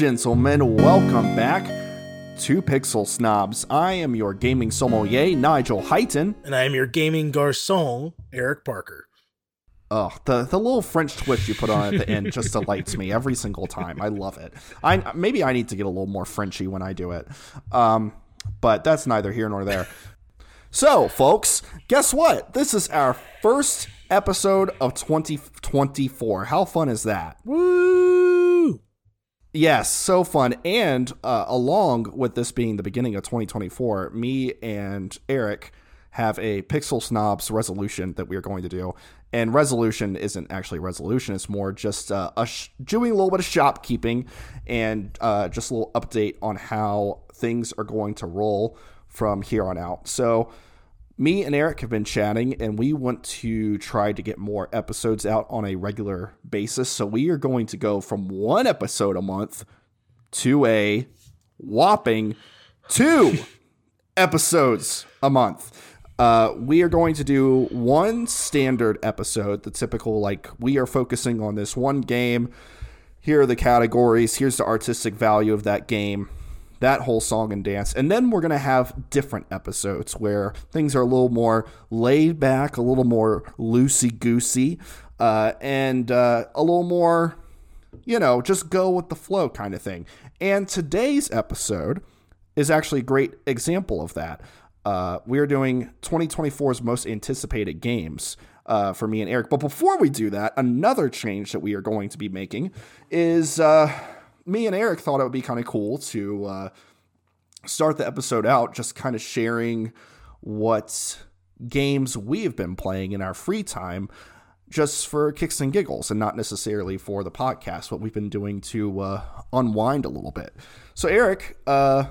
Gentlemen, welcome back to Pixel Snobs. I am your gaming sommelier, Nigel Heighton. And I am your gaming garçon, Eric Parker. Oh, the, the little French twist you put on at the end just delights me every single time. I love it. I maybe I need to get a little more Frenchy when I do it. Um, but that's neither here nor there. So, folks, guess what? This is our first episode of 2024. How fun is that? Woo! Yes, so fun. And uh, along with this being the beginning of 2024, me and Eric have a Pixel Snobs resolution that we are going to do. And resolution isn't actually resolution, it's more just uh, a sh- doing a little bit of shopkeeping and uh, just a little update on how things are going to roll from here on out. So, me and Eric have been chatting, and we want to try to get more episodes out on a regular basis. So, we are going to go from one episode a month to a whopping two episodes a month. Uh, we are going to do one standard episode, the typical, like, we are focusing on this one game. Here are the categories. Here's the artistic value of that game that whole song and dance. And then we're going to have different episodes where things are a little more laid back, a little more loosey goosey, uh, and uh, a little more, you know, just go with the flow kind of thing. And today's episode is actually a great example of that. Uh, we are doing 2024's most anticipated games. Uh, for me and Eric. But before we do that, another change that we are going to be making is uh, me and Eric thought it would be kind of cool to uh, start the episode out just kind of sharing what games we have been playing in our free time just for kicks and giggles and not necessarily for the podcast, what we've been doing to uh, unwind a little bit. So, Eric, uh,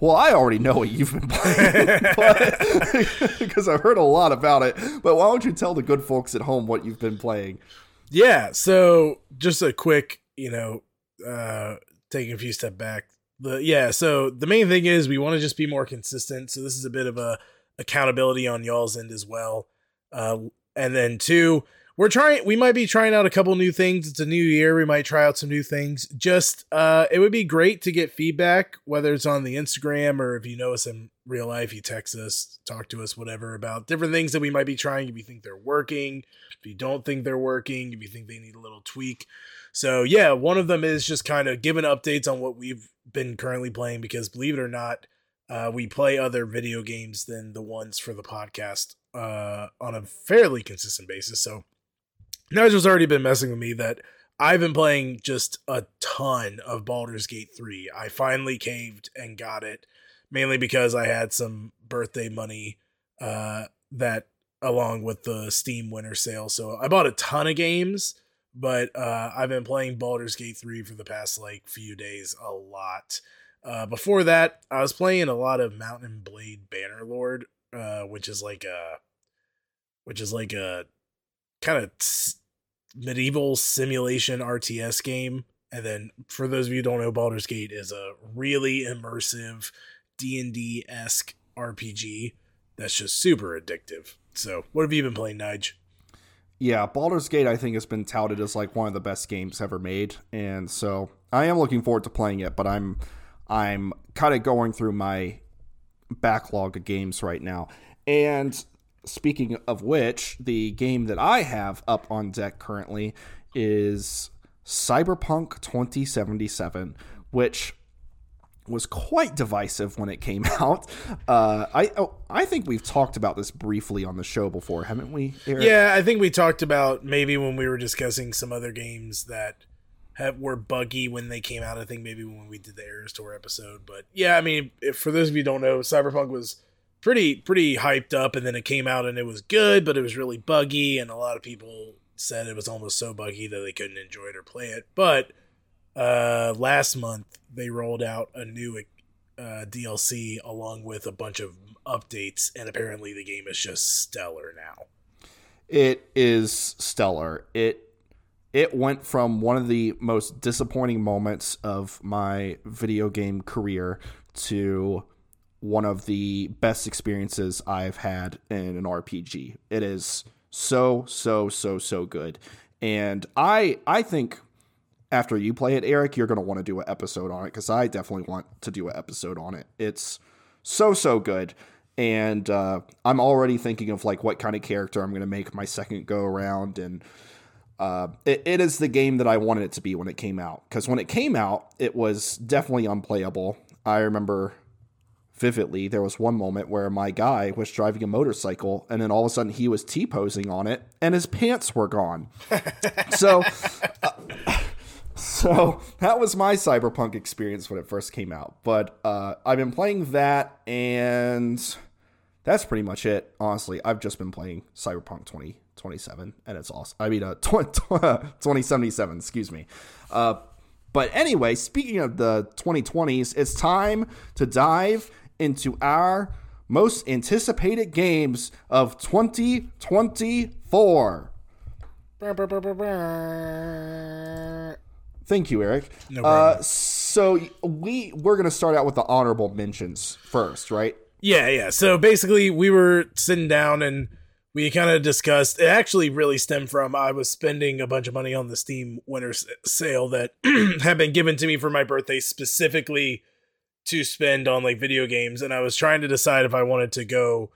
well, I already know what you've been playing because I've heard a lot about it. But why don't you tell the good folks at home what you've been playing? Yeah, so just a quick, you know, uh, taking a few step back. The yeah, so the main thing is we want to just be more consistent. So this is a bit of a accountability on y'all's end as well. Uh, and then two, we're trying we might be trying out a couple new things. It's a new year. We might try out some new things. Just uh it would be great to get feedback, whether it's on the Instagram or if you know us in real life, you text us, talk to us, whatever, about different things that we might be trying if you think they're working, if you don't think they're working, if you think they need a little tweak. So yeah, one of them is just kind of giving updates on what we've been currently playing because believe it or not, uh, we play other video games than the ones for the podcast uh, on a fairly consistent basis. So Nigel's already been messing with me that I've been playing just a ton of Baldur's Gate 3. I finally caved and got it, mainly because I had some birthday money uh, that along with the Steam winter sale. So I bought a ton of games but uh, I've been playing Baldur's Gate 3 for the past like few days a lot. Uh, before that, I was playing a lot of Mount & Blade Bannerlord, uh, which is like a, which is like a kind of medieval simulation RTS game. And then, for those of you who don't know, Baldur's Gate is a really immersive D and D esque RPG that's just super addictive. So, what have you been playing, Nige? Yeah, Baldur's Gate I think has been touted as like one of the best games ever made, and so I am looking forward to playing it. But I'm I'm kind of going through my backlog of games right now. And speaking of which, the game that I have up on deck currently is Cyberpunk 2077, which was quite divisive when it came out. Uh, I oh, I think we've talked about this briefly on the show before, haven't we? Eric? Yeah, I think we talked about maybe when we were discussing some other games that have, were buggy when they came out. I think maybe when we did the Eras Tour episode. But yeah, I mean, if, for those of you don't know, Cyberpunk was pretty pretty hyped up, and then it came out and it was good, but it was really buggy, and a lot of people said it was almost so buggy that they couldn't enjoy it or play it. But uh, last month they rolled out a new uh, DLC along with a bunch of updates, and apparently the game is just stellar now. It is stellar. It it went from one of the most disappointing moments of my video game career to one of the best experiences I've had in an RPG. It is so so so so good. And I I think after you play it, Eric, you're going to want to do an episode on it because I definitely want to do an episode on it. It's so, so good. And uh, I'm already thinking of like what kind of character I'm going to make my second go around. And uh, it, it is the game that I wanted it to be when it came out. Because when it came out, it was definitely unplayable. I remember vividly there was one moment where my guy was driving a motorcycle and then all of a sudden he was t-posing on it and his pants were gone so uh, so that was my cyberpunk experience when it first came out. But uh, i've been playing that and that's pretty much it honestly. I've just been playing cyberpunk 2027 and it's awesome i mean uh, 2077 excuse me. Uh, but anyway, speaking of the 2020s, it's time to dive into our most anticipated games of 2024. Thank you, Eric. No uh, so we we're gonna start out with the honorable mentions first, right? Yeah, yeah. So basically, we were sitting down and we kind of discussed. It actually really stemmed from I was spending a bunch of money on the Steam Winter Sale that had been given to me for my birthday specifically to spend on like video games and I was trying to decide if I wanted to go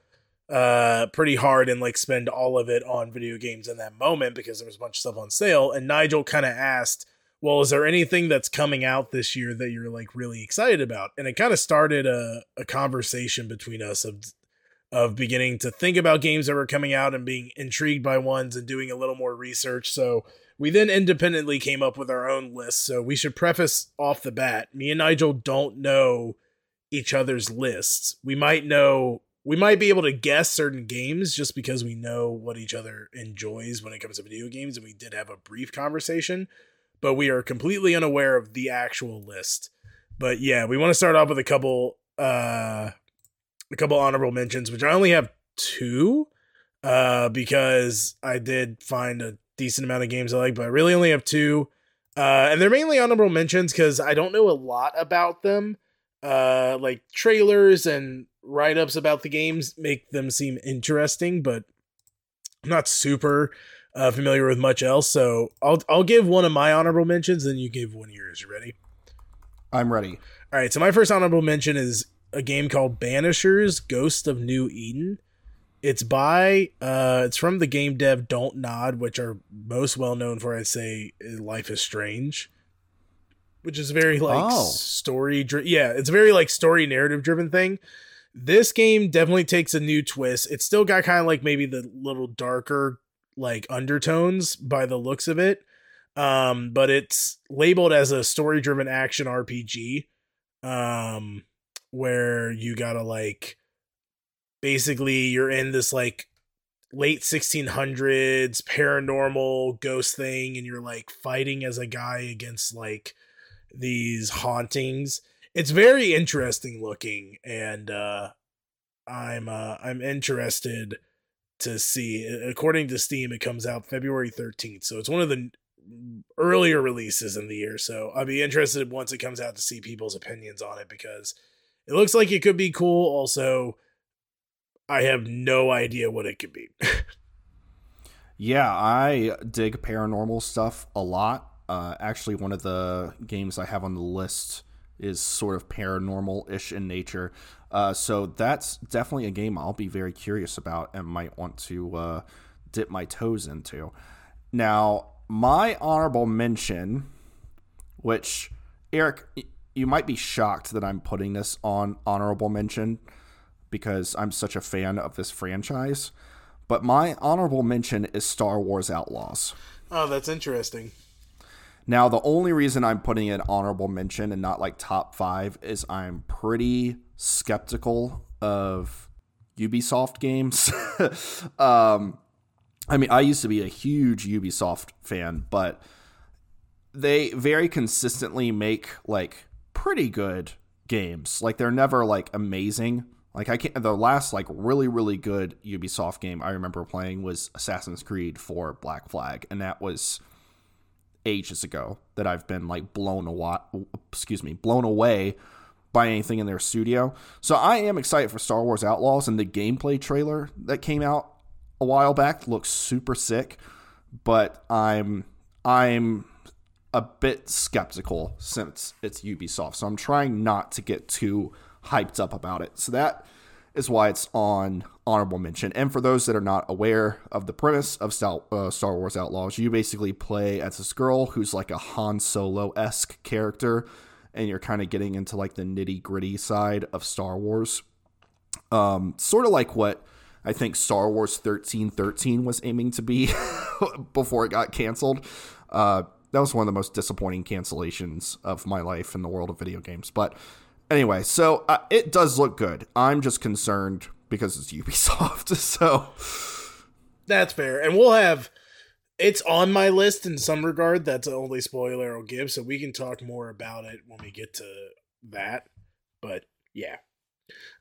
uh pretty hard and like spend all of it on video games in that moment because there was a bunch of stuff on sale and Nigel kind of asked well is there anything that's coming out this year that you're like really excited about and it kind of started a, a conversation between us of of beginning to think about games that were coming out and being intrigued by ones and doing a little more research so we then independently came up with our own list. So we should preface off the bat me and Nigel don't know each other's lists. We might know, we might be able to guess certain games just because we know what each other enjoys when it comes to video games. And we did have a brief conversation, but we are completely unaware of the actual list. But yeah, we want to start off with a couple, uh, a couple honorable mentions, which I only have two, uh, because I did find a decent amount of games I like, but I really only have two. Uh, and they're mainly honorable mentions because I don't know a lot about them. Uh, like trailers and write ups about the games make them seem interesting, but I'm not super uh, familiar with much else. So I'll I'll give one of my honorable mentions, then you give one of yours. You ready? I'm ready. All right. So my first honorable mention is a game called Banishers: Ghost of New Eden. It's by uh it's from the game dev Don't Nod, which are most well known for I'd say Life is Strange. Which is very like oh. story dri- yeah, it's a very like story narrative driven thing. This game definitely takes a new twist. It's still got kind of like maybe the little darker like undertones by the looks of it. Um, but it's labeled as a story driven action RPG. Um, where you gotta like basically you're in this like late 1600s paranormal ghost thing and you're like fighting as a guy against like these hauntings it's very interesting looking and uh i'm uh i'm interested to see according to steam it comes out february 13th so it's one of the earlier releases in the year so i'll be interested once it comes out to see people's opinions on it because it looks like it could be cool also I have no idea what it could be. yeah, I dig paranormal stuff a lot. Uh, actually, one of the games I have on the list is sort of paranormal ish in nature. Uh, so that's definitely a game I'll be very curious about and might want to uh, dip my toes into. Now, my honorable mention, which, Eric, you might be shocked that I'm putting this on honorable mention because I'm such a fan of this franchise. But my honorable mention is Star Wars Outlaws. Oh, that's interesting. Now, the only reason I'm putting it honorable mention and not like top five is I'm pretty skeptical of Ubisoft games. um, I mean, I used to be a huge Ubisoft fan, but they very consistently make like pretty good games. Like they're never like amazing, like I can't. The last like really really good Ubisoft game I remember playing was Assassin's Creed 4 Black Flag, and that was ages ago. That I've been like blown away. Excuse me, blown away by anything in their studio. So I am excited for Star Wars Outlaws, and the gameplay trailer that came out a while back looks super sick. But I'm I'm a bit skeptical since it's Ubisoft. So I'm trying not to get too hyped up about it. So that is why it's on honorable mention. And for those that are not aware of the premise of Star, uh, Star Wars Outlaws, you basically play as this girl who's like a Han Solo esque character, and you're kind of getting into like the nitty gritty side of Star Wars. Um, sort of like what I think Star Wars 1313 was aiming to be before it got canceled. Uh, that was one of the most disappointing cancellations of my life in the world of video games. But anyway, so uh, it does look good. I'm just concerned because it's Ubisoft. So that's fair, and we'll have. It's on my list in some regard. That's the only spoiler I'll give, so we can talk more about it when we get to that. But yeah,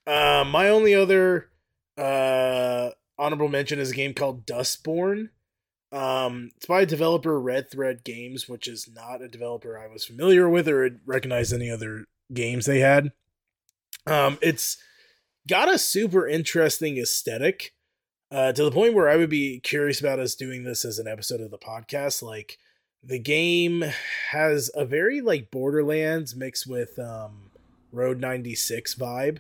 uh, my only other uh, honorable mention is a game called Dustborn. Um, it's by developer Red Thread Games, which is not a developer I was familiar with or recognized any other games they had. Um, it's got a super interesting aesthetic uh, to the point where I would be curious about us doing this as an episode of the podcast. Like the game has a very like Borderlands mixed with um, Road 96 vibe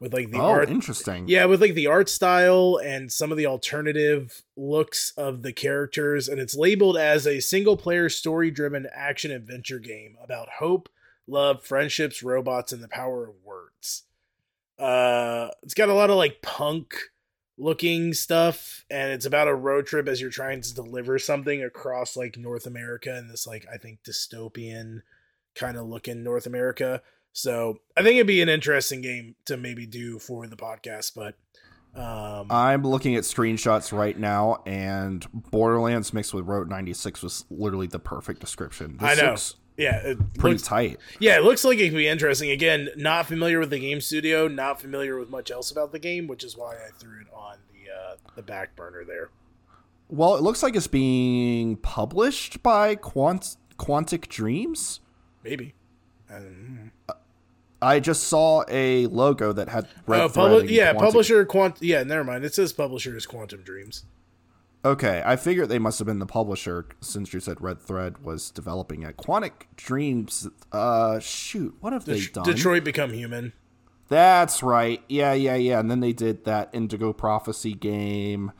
with like the oh, art interesting yeah with like the art style and some of the alternative looks of the characters and it's labeled as a single player story driven action adventure game about hope love friendships robots and the power of words uh it's got a lot of like punk looking stuff and it's about a road trip as you're trying to deliver something across like north america and this like i think dystopian kind of looking north america so I think it'd be an interesting game to maybe do for the podcast, but um, I'm looking at screenshots right now, and Borderlands mixed with Road 96 was literally the perfect description. This I know. Yeah, pretty looks, tight. Yeah, it looks like it could be interesting. Again, not familiar with the game studio, not familiar with much else about the game, which is why I threw it on the uh, the back burner there. Well, it looks like it's being published by Quant- Quantic Dreams. Maybe. I just saw a logo that had red. Uh, publi- yeah, publisher Quant. Yeah, never mind. It says publisher is Quantum Dreams. Okay, I figured they must have been the publisher since you said Red Thread was developing it. Quantic Dreams. Uh, shoot, what have they done? Detroit Become Human. That's right. Yeah, yeah, yeah. And then they did that Indigo Prophecy game,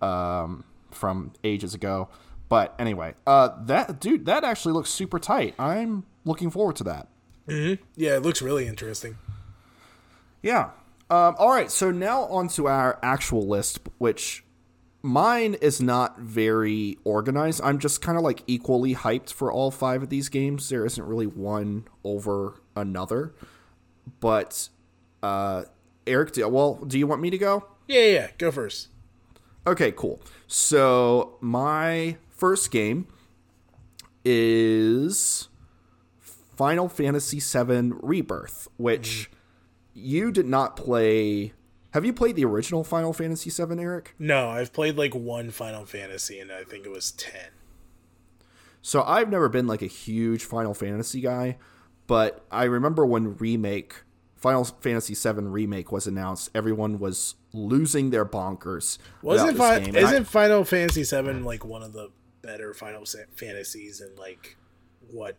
um, from ages ago. But anyway, uh, that dude, that actually looks super tight. I'm looking forward to that. Mm-hmm. Yeah, it looks really interesting. Yeah. Um, all right, so now on to our actual list, which mine is not very organized. I'm just kind of like equally hyped for all five of these games. There isn't really one over another. But, uh, Eric, do, well, do you want me to go? Yeah, yeah, go first. Okay, cool. So, my first game is Final Fantasy VII Rebirth, which mm. you did not play. Have you played the original Final Fantasy VII, Eric? No, I've played like one Final Fantasy, and I think it was 10. So I've never been like a huge Final Fantasy guy, but I remember when Remake, Final Fantasy VII Remake was announced, everyone was losing their bonkers. Wasn't fi- isn't I, Final Fantasy VII like one of the better Final Fantasies and like what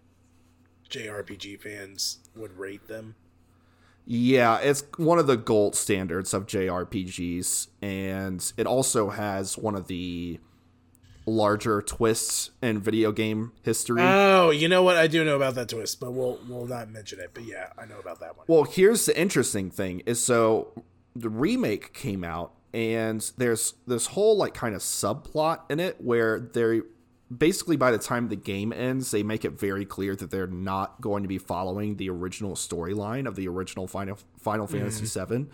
JRPG fans would rate them. Yeah, it's one of the gold standards of JRPGs, and it also has one of the larger twists in video game history. Oh, you know what? I do know about that twist, but we'll we'll not mention it. But yeah, I know about that one. Well, here's the interesting thing: is so the remake came out, and there's this whole like kind of subplot in it where they basically by the time the game ends, they make it very clear that they're not going to be following the original storyline of the original Final Final mm-hmm. Fantasy VII,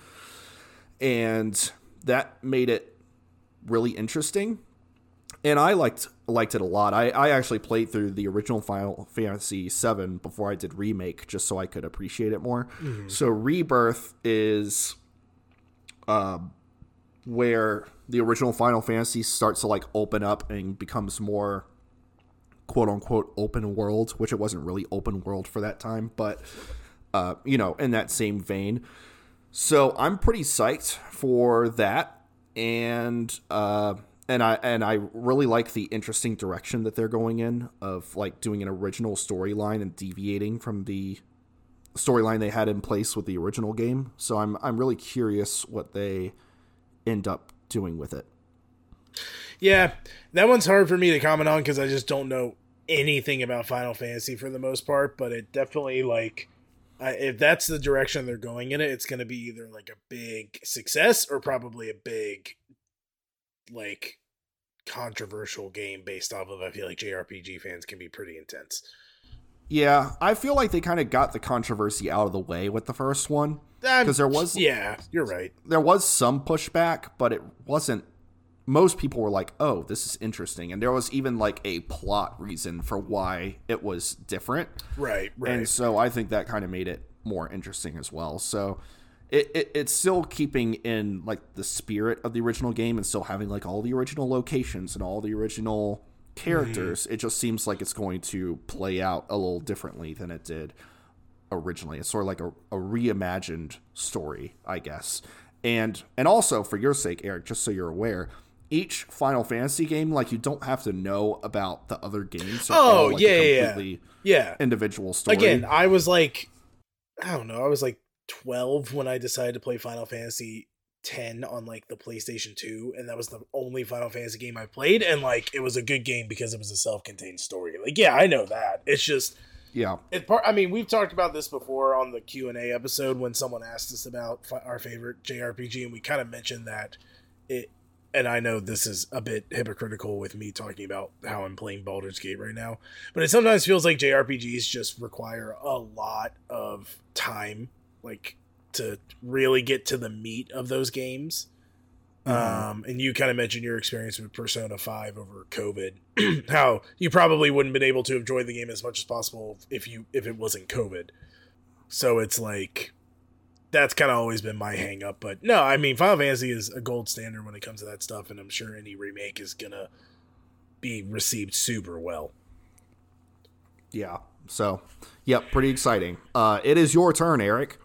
and that made it really interesting. And I liked liked it a lot. I, I actually played through the original Final Fantasy VII before I did remake, just so I could appreciate it more. Mm-hmm. So Rebirth is, um, where the original Final Fantasy starts to like open up and becomes more quote unquote open world, which it wasn't really open world for that time, but uh, you know, in that same vein. So I'm pretty psyched for that, and uh, and I and I really like the interesting direction that they're going in of like doing an original storyline and deviating from the storyline they had in place with the original game. So I'm I'm really curious what they end up doing with it. Yeah, that one's hard for me to comment on because I just don't know anything about Final Fantasy for the most part. But it definitely like if that's the direction they're going in it, it's going to be either like a big success or probably a big like controversial game based off of. I feel like JRPG fans can be pretty intense. Yeah, I feel like they kind of got the controversy out of the way with the first one because there was yeah, you're right. There was some pushback, but it wasn't. Most people were like, "Oh, this is interesting," and there was even like a plot reason for why it was different. Right, right. And so I think that kind of made it more interesting as well. So it, it, it's still keeping in like the spirit of the original game and still having like all the original locations and all the original characters. Mm-hmm. It just seems like it's going to play out a little differently than it did originally. It's sort of like a, a reimagined story, I guess. And and also for your sake, Eric, just so you're aware, each Final Fantasy game, like you don't have to know about the other games. Oh like yeah, yeah, yeah. Individual story. Again, I was like, I don't know, I was like 12 when I decided to play Final Fantasy 10 on like the PlayStation 2 and that was the only Final Fantasy game I played and like it was a good game because it was a self-contained story. Like yeah, I know that. It's just yeah. It part I mean, we've talked about this before on the Q&A episode when someone asked us about our favorite JRPG and we kind of mentioned that it and I know this is a bit hypocritical with me talking about how I'm playing Baldur's Gate right now, but it sometimes feels like JRPGs just require a lot of time like to really get to the meat of those games. Mm-hmm. Um, and you kind of mentioned your experience with Persona 5 over COVID, how you probably wouldn't been able to enjoy the game as much as possible if you if it wasn't COVID. So it's like that's kind of always been my hang up. But no, I mean Final Fantasy is a gold standard when it comes to that stuff, and I'm sure any remake is gonna be received super well. Yeah. So, yep, pretty exciting. Uh, it is your turn, Eric.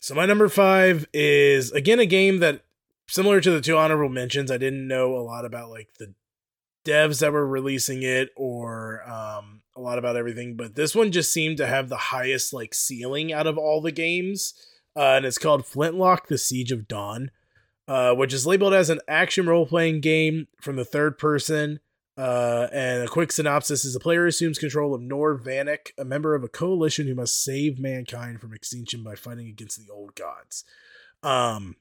So my number five is again a game that similar to the two honorable mentions. I didn't know a lot about like the devs that were releasing it or um, a lot about everything, but this one just seemed to have the highest like ceiling out of all the games, uh, and it's called Flintlock: The Siege of Dawn, uh, which is labeled as an action role playing game from the third person. Uh, and a quick synopsis is a player assumes control of Nor Vanek, a member of a coalition who must save mankind from extinction by fighting against the old gods. Um,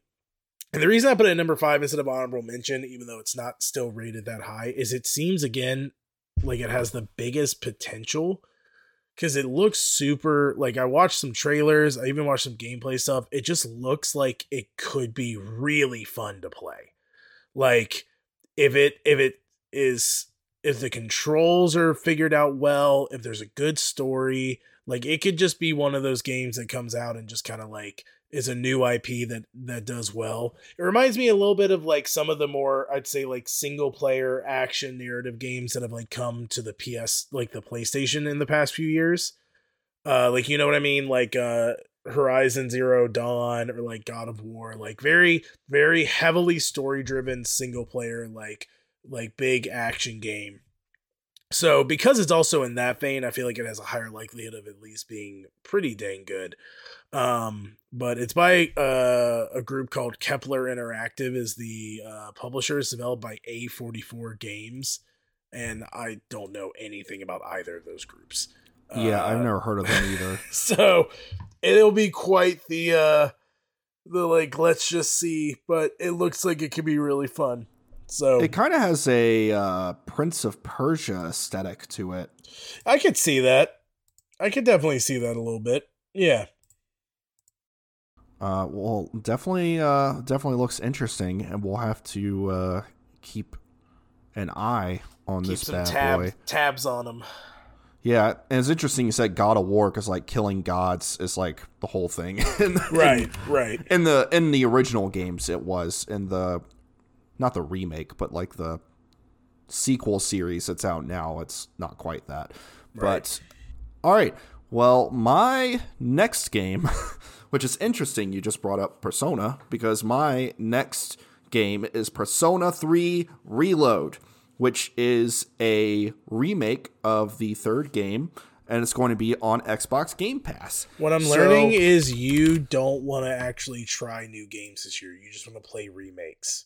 and the reason I put it at number five instead of honorable mention, even though it's not still rated that high, is it seems again like it has the biggest potential because it looks super. Like I watched some trailers, I even watched some gameplay stuff. It just looks like it could be really fun to play. Like if it if it is if the controls are figured out well, if there's a good story, like it could just be one of those games that comes out and just kind of like is a new IP that that does well. It reminds me a little bit of like some of the more I'd say like single player action narrative games that have like come to the PS like the PlayStation in the past few years. Uh like you know what I mean like uh Horizon Zero Dawn or like God of War like very very heavily story driven single player like like big action game. So because it's also in that vein, I feel like it has a higher likelihood of at least being pretty dang good. Um, but it's by uh, a group called Kepler Interactive is the uh, publisher. It's developed by A44 Games, and I don't know anything about either of those groups. Yeah, uh, I've never heard of them either. so it'll be quite the uh the like let's just see, but it looks like it could be really fun. So it kind of has a uh, Prince of Persia aesthetic to it. I could see that. I could definitely see that a little bit. Yeah. Uh, well, definitely, uh, definitely looks interesting, and we'll have to uh, keep an eye on keep this bad tab, boy. Tabs on him. Yeah, and it's interesting you said God of War because like killing gods is like the whole thing. in, right, in, right. In the in the original games, it was in the not the remake, but like the sequel series that's out now. It's not quite that. Right. But all right. Well, my next game, which is interesting, you just brought up Persona because my next game is Persona 3 Reload, which is a remake of the third game, and it's going to be on Xbox Game Pass. What I'm So- learning is you don't want to actually try new games this year. You just want to play remakes.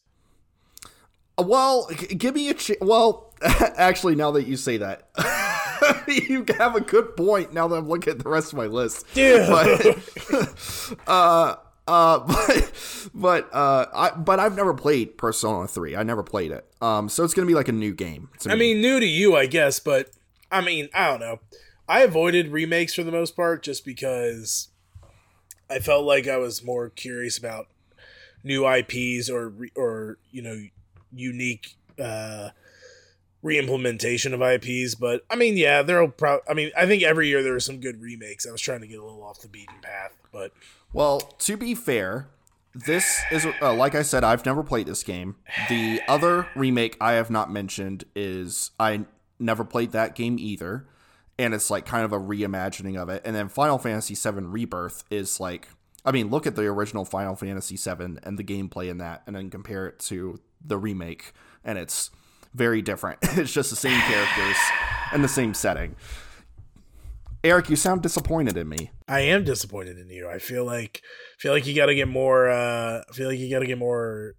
Well, g- give me a ch- well. Actually, now that you say that, you have a good point. Now that I'm looking at the rest of my list, Dude. But, uh, uh, but but uh, I but I've never played Persona Three. I never played it. Um, so it's gonna be like a new game. to I me. mean, new to you, I guess, but I mean, I don't know. I avoided remakes for the most part just because I felt like I was more curious about new IPs or or you know unique uh reimplementation of IPs. But I mean, yeah, there'll probably. I mean, I think every year there are some good remakes. I was trying to get a little off the beaten path, but Well, to be fair, this is uh, like I said, I've never played this game. The other remake I have not mentioned is I never played that game either, and it's like kind of a reimagining of it. And then Final Fantasy VII Rebirth is like, I mean, look at the original Final Fantasy VII and the gameplay in that, and then compare it to the remake, and it's very different. it's just the same characters and the same setting. Eric, you sound disappointed in me. I am disappointed in you. I feel like feel like you got to get more. uh I feel like you got to get more.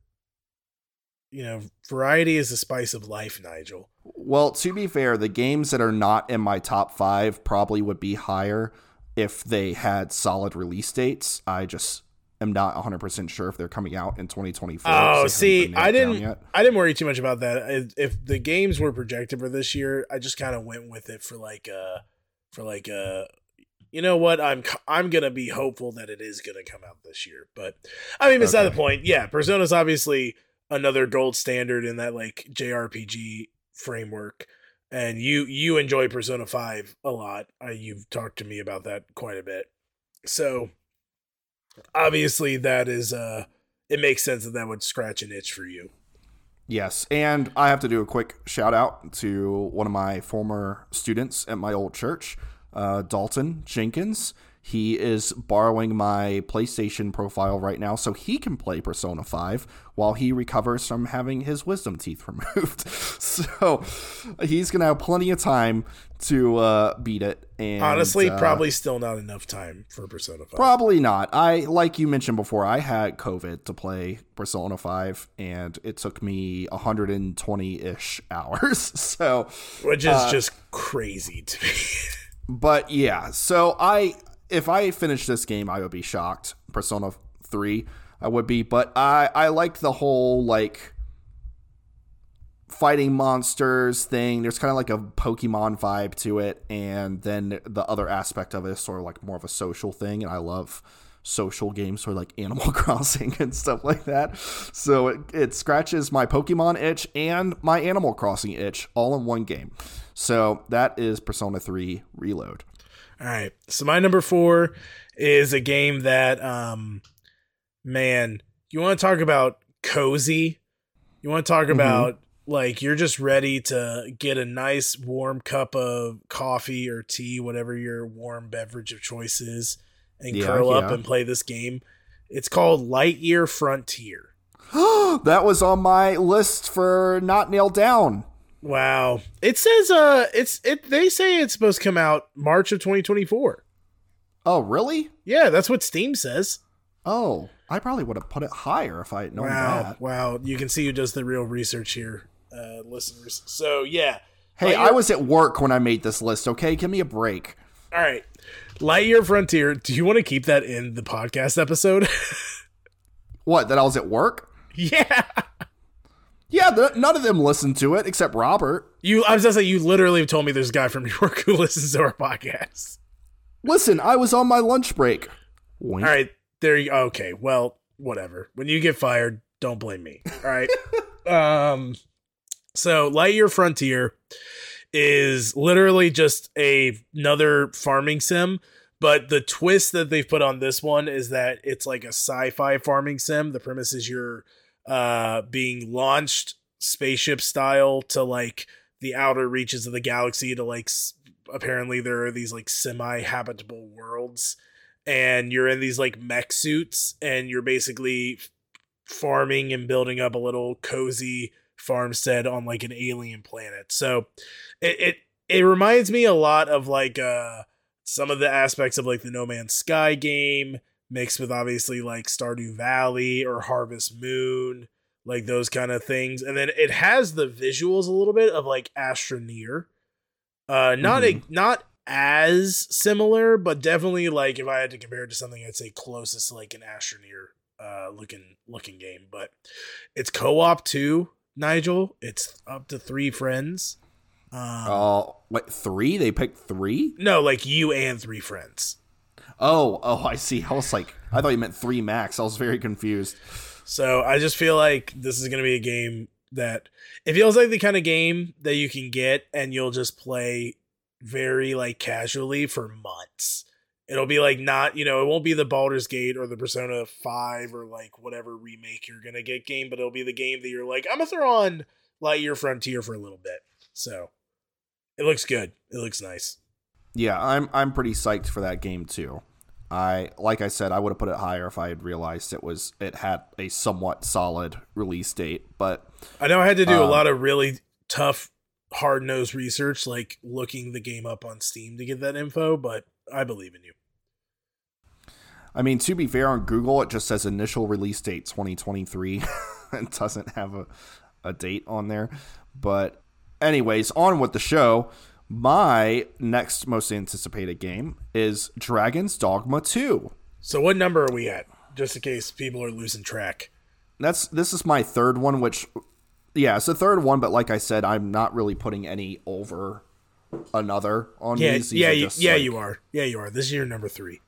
You know, variety is the spice of life, Nigel. Well, to be fair, the games that are not in my top five probably would be higher if they had solid release dates. I just am not 100% sure if they're coming out in 2024. Oh, so they haven't see, I didn't. I didn't worry too much about that. If- the games were projected for this year, I just kind of went with it for like uh for like uh you know what? I'm I'm gonna be hopeful that it is gonna come out this year. But I mean, beside Okay. the point. Yeah, Persona's obviously another gold standard in that like JRPG framework. And you you enjoy Persona Five a lot. Uh, you've talked to me about that quite a bit. So obviously that is uh it makes sense that that would scratch an itch for you. Yes, and I have to do a quick shout out to one of my former students at my old church, uh, Dalton Jenkins. He is borrowing my PlayStation profile right now so he can play Persona 5 while he recovers from having his wisdom teeth removed. so he's going to have plenty of time to uh, beat it. And, Honestly, uh, probably still not enough time for Persona 5. Probably not. I like you mentioned before. I had COVID to play Persona Five, and it took me 120 ish hours. So, which is uh, just crazy to me. but yeah. So I, if I finished this game, I would be shocked. Persona Three, I would be. But I, I liked the whole like fighting monsters thing. There's kind of like a Pokemon vibe to it, and then the other aspect of it is sort of like more of a social thing, and I love social games sort of like Animal Crossing and stuff like that. So it, it scratches my Pokemon itch and my Animal Crossing itch all in one game. So that is Persona 3 Reload. All right. So my number 4 is a game that um man, you want to talk about cozy? You want to talk about like you're just ready to get a nice warm cup of coffee or tea, whatever your warm beverage of choice is, and Yeah, curl up yeah. and play this game. It's called Lightyear Frontier. that was on my list for not nailed down. Wow. It says uh it's it they say it's supposed to come out March of 2024. Oh, really? Yeah, that's what Steam says. Oh, I probably would have put it higher if I had known wow. that. Wow. You can see who does the real research here, uh listeners. So, yeah. Hey, Lightyear- I was at work when I made this list, okay? Give me a break. All right. Lightyear Frontier. Do you want to keep that in the podcast episode? What, that I was at work? yeah. Yeah, none of them listened to it except Robert. You I was just say you literally told me there's a guy from New York who listens to our podcast. Listen, I was on my lunch break. Wink. All right, there you okay. Well, whatever. When you get fired, don't blame me. All right. um so Lightyear Frontier is literally just a, another farming sim, but the twist that they've put on this one is that it's like a sci-fi farming sim. The premise is you're uh being launched spaceship style to like the outer reaches of the galaxy to like s- apparently there are these like semi-habitable worlds and you're in these like mech suits and you're basically farming and building up a little cozy farmstead on like an alien planet. So it it, it reminds me a lot of like uh some of the aspects of like the No Man's Sky game mixed with obviously like Stardew Valley or Harvest Moon, like those kind of things. And then it has the visuals a little bit of like Astroneer. Uh not Mhm. a, not as similar, but definitely like if I had to compare it to something I'd say closest to like an Astroneer uh looking looking game. But it's co-op too, Nigel. It's up to three friends. Um, Oh, wait, three? They picked three? no, like you and three friends. Oh, oh, I see. I was like, I thought you meant three max. I was very confused. So I just feel like this is going to be a game that it feels like the kind of game that you can get and you'll just play very like casually for months. It'll be like not, you know, it won't be the Baldur's Gate or the Persona 5 or like whatever remake you're going to get game, but it'll be the game that you're like, I'm going to throw on Lightyear Frontier for a little bit. So it looks good. It looks nice. Yeah, I'm I'm pretty psyched for that game too. I like I said, I would have put it higher if I had realized it was it had a somewhat solid release date. But I know I had to do a Um, lot of really tough, hard nosed research, like looking the game up on Steam to get that info, but I believe in you. I mean, to be fair, on Google it just says initial release date 2023. it doesn't have a, a date on there. But anyways, on with the show. My next most anticipated game is Dragon's Dogma 2. So, what number are we at? Just in case people are losing track. That's this is my third one, which yeah, it's the third one, but like I said, I'm not really putting any over another on Yeah, these. These yeah, you, yeah, like- you are. Yeah, you are. This is your number three.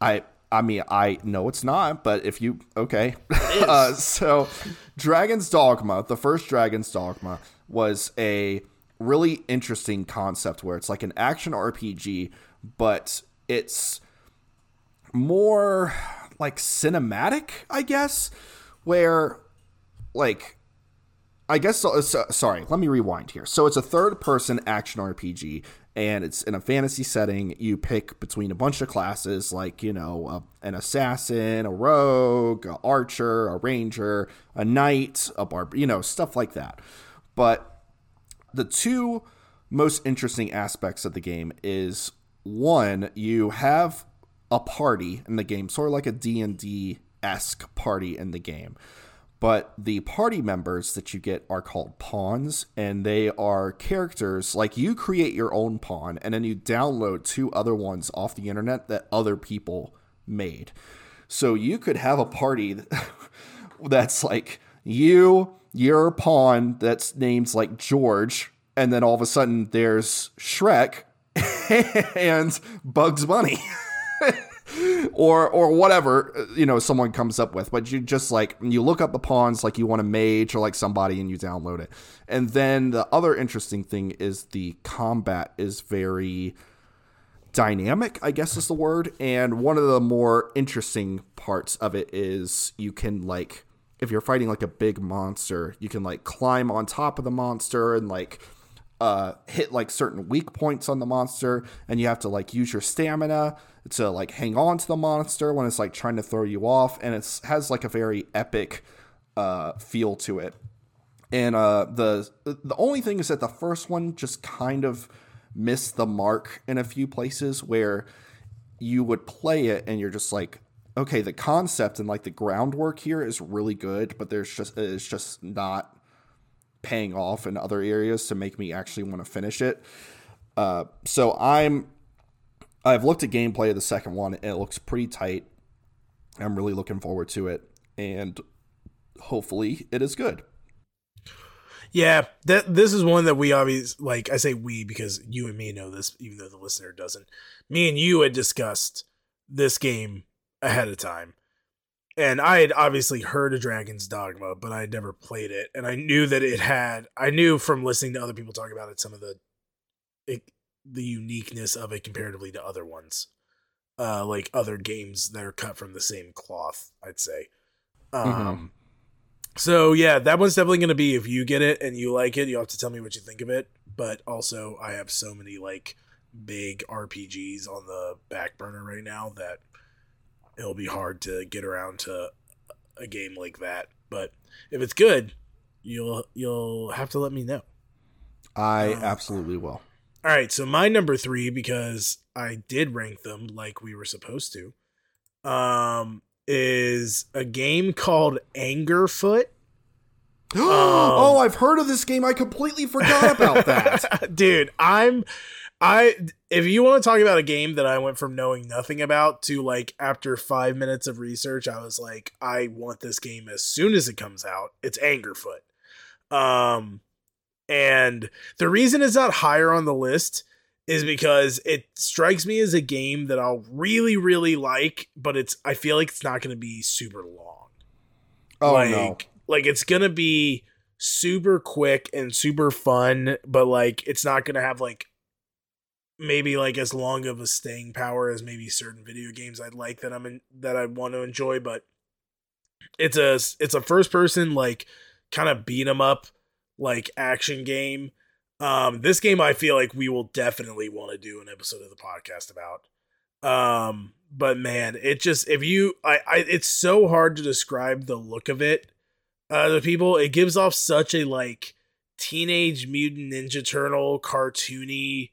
I I mean I know it's not, but if you okay, uh, so Dragon's Dogma, the first Dragon's Dogma was a really interesting concept where it's like an action RPG, but it's more like cinematic, I guess, where like I guess so, so- sorry, let me rewind here. So it's a third person action RPG and it's in a fantasy setting. You pick between a bunch of classes like, you know, a, an assassin, a rogue, an archer, a ranger, a knight, a barb, you know, stuff like that. But the two most interesting aspects of the game is one, you have a party in the game, sort of like a D&D esque party in the game. But the party members that you get are called pawns and they are characters like you create your own pawn and then you download two other ones off the internet that other people made. So you could have a party that's like you your pawn that's named like george and then all of a sudden there's shrek and bugs bunny. Or or whatever uh, you know someone comes up with. But you just like you look up the pawns like you want a mage or like somebody and you download it. And then the other interesting thing is the combat is very dynamic i guess is the word. And one of the more interesting parts of it is you can like if you're fighting like a big monster you can like climb on top of the monster and like uh, hit like certain weak points on the monster, and you have to like use your stamina to like hang on to the monster when it's like trying to throw you off, and it has like a very epic uh, feel to it. And uh, the the only thing is that the first one just kind of missed the mark in a few places where you would play it and you're just like, okay, the concept and like the groundwork here is really good, but there's just it's just not paying off in other areas to make me actually want to finish it. Uh, so I'm I've looked at gameplay of the second one and it looks pretty tight. I'm really looking forward to it and hopefully it is good. Yeah, that this is one that we obviously like. I say we because you and me know this, even though the listener doesn't. Me and you had discussed this game ahead of time, and I had obviously heard of Dragon's Dogma, but I had never played it, and I knew that it had. I knew from listening to other people talk about it some of the, it, the uniqueness of it comparatively to other ones, uh, like other games that are cut from the same cloth. I'd say. Um, so yeah, that one's definitely going to be if you get it and you like it, you have to tell me what you think of it. But also, I have so many like big RPGs on the back burner right now that it'll be hard to get around to a game like that. But if it's good, you'll you'll have to let me know. I Um, absolutely will. All right, so my number three because I did rank them like we were supposed to. Um, is a game called Angerfoot. oh, I've heard of this game. I completely forgot about that. dude i'm i if you want to talk about a game that i went from knowing nothing about to like after five minutes of research i was like i want this game as soon as it comes out. It's angerfoot. Um and the reason it's not higher on the list is because it strikes me as a game that i'll really really like but it's i feel like it's not going to be super long. Oh like, no. Like it's gonna be super quick and super fun, but like it's not gonna have like maybe like as long of a staying power as maybe certain video games I'd like that I'm in that I want to enjoy, but it's a it's a first person like kind of beat 'em up like action game. Um this game I feel like we will definitely want to do an episode of the podcast about. Um but man, it just if you I, I it's so hard to describe the look of it uh to people. It gives off such a like teenage mutant ninja turtle cartoony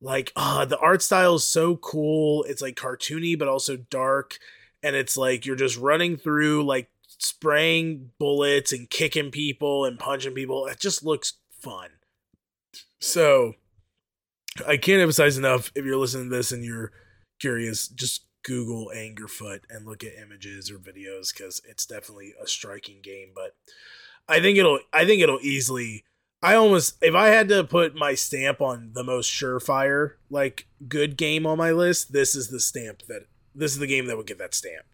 like uh the art style is so cool. It's like cartoony but also dark and it's like you're just running through like spraying bullets and kicking people and punching people. It just looks fun. So I can't emphasize enough if you're listening to this and you're curious, just Google Angerfoot and look at images or videos because it's definitely a striking game. But I think it'll I think it'll easily I almost if I had to put my stamp on the most surefire like good game on my list, this is the stamp that this is the game that would get that stamp.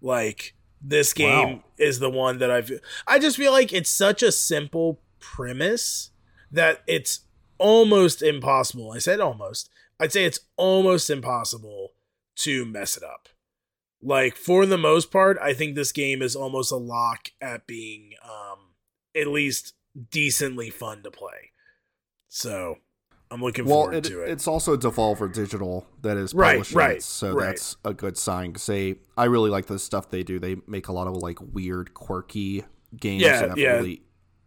Like this game Wow. is the one that I've I just feel like it's such a simple premise that it's almost impossible. I said almost. I'd say it's almost impossible to mess it up. Like for the most part, I think this game is almost a lock at being um at least decently fun to play. So I'm looking Well, forward it, to it. it's also Devolver Digital that is Right, publishing right, it, so right. that's a good sign. Because they, I really like the stuff they do. They make a lot of like weird, quirky games Yeah, that have yeah. really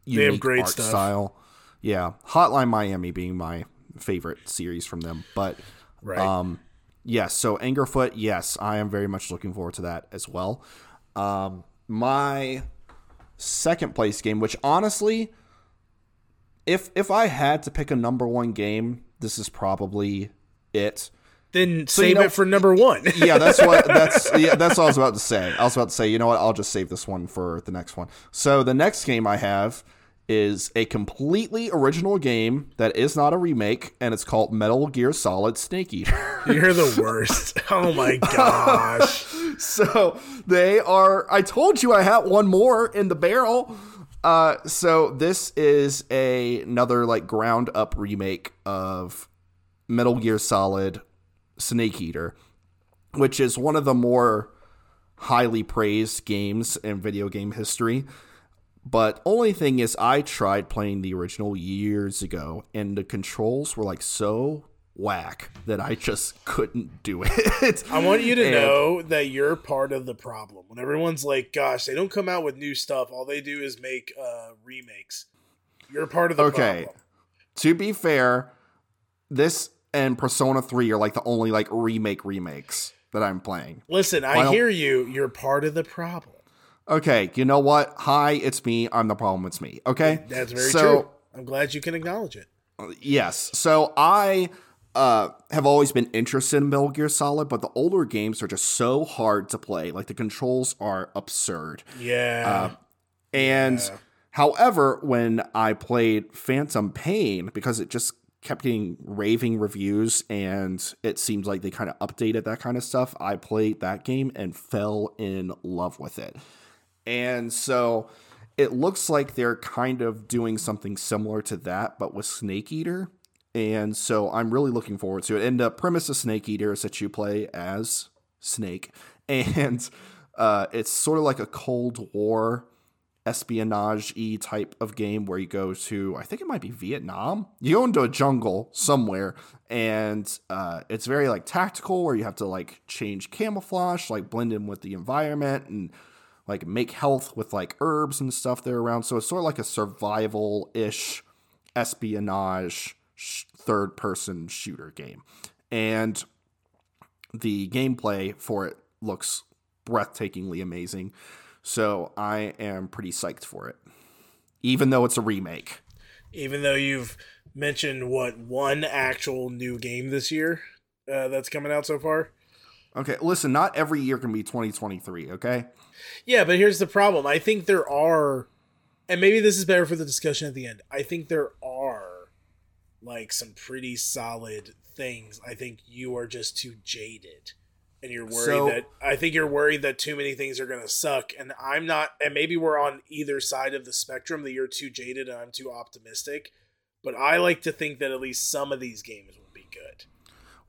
They have great art stuff. style. Yeah, Hotline Miami being my favorite series from them, but right. um, yes. So Angerfoot, yes, I am very much looking forward to that as well. Um, my second place game, which honestly, if if I had to pick a number one game, this is probably it. then you save know- it for number one. Yeah, that's what that's yeah, that's what I was about to say. I was about to say, you know what? I'll just save this one for the next one. So the next game I have is a completely original game that is not a remake, and it's called Metal Gear Solid Snake Eater. You're the worst. Oh my gosh. so they are. I told you I had one more in the barrel. Uh, so this is a, another like ground up remake of Metal Gear Solid Snake Eater, which is one of the more highly praised games in video game history. But only thing is, I tried playing the original years ago, and the controls were like so whack that I just couldn't do it. I want you to And- know that you're part of the problem. When everyone's like, "Gosh, they don't come out with new stuff. All they do is make uh, remakes." You're part of the Okay. problem. to be fair, this and Persona 3 are like the only like remake remakes that I'm playing. Listen, I hear you. You're part of the problem. Okay, you know what? Hi, it's me. I'm the problem. It's me. Okay, That's very so, true. I'm glad you can acknowledge it. Yes. So I uh, have always been interested in Metal Gear Solid, but the older games are just so hard to play. Like the controls are absurd. Yeah. And Yeah. however, when I played Phantom Pain, because it just kept getting raving reviews and it seems like they kind of updated that kind of stuff, I played that game and fell in love with it. And so it looks like they're kind of doing something similar to that, but with Snake Eater. And so I'm really looking forward to it. And the premise of Snake Eater is that you play as Snake, and uh, it's sort of like a Cold War espionage e type of game where you go to, I think it might be Vietnam. You go into a jungle somewhere, and uh, it's very like tactical where you have to like change camouflage, like blend in with the environment and like make health with like herbs and stuff that are around. So it's sort of like a survival ish espionage sh- third person shooter game. And the gameplay for it looks breathtakingly amazing. So I am pretty psyched for it, even though it's a remake. Even though you've mentioned what one actual new game this year uh, that's coming out so far. Okay, listen, not every year can be 2023, okay? Yeah, but here's the problem. I think there are, and maybe this is better for the discussion at the end. I think there are like some pretty solid things. I think you are just too jaded. And you're worried So- that I think you're worried that too many things are gonna suck. And I'm not and maybe we're on either side of the spectrum that you're too jaded and I'm too optimistic. But I like to think that at least some of these games will be good.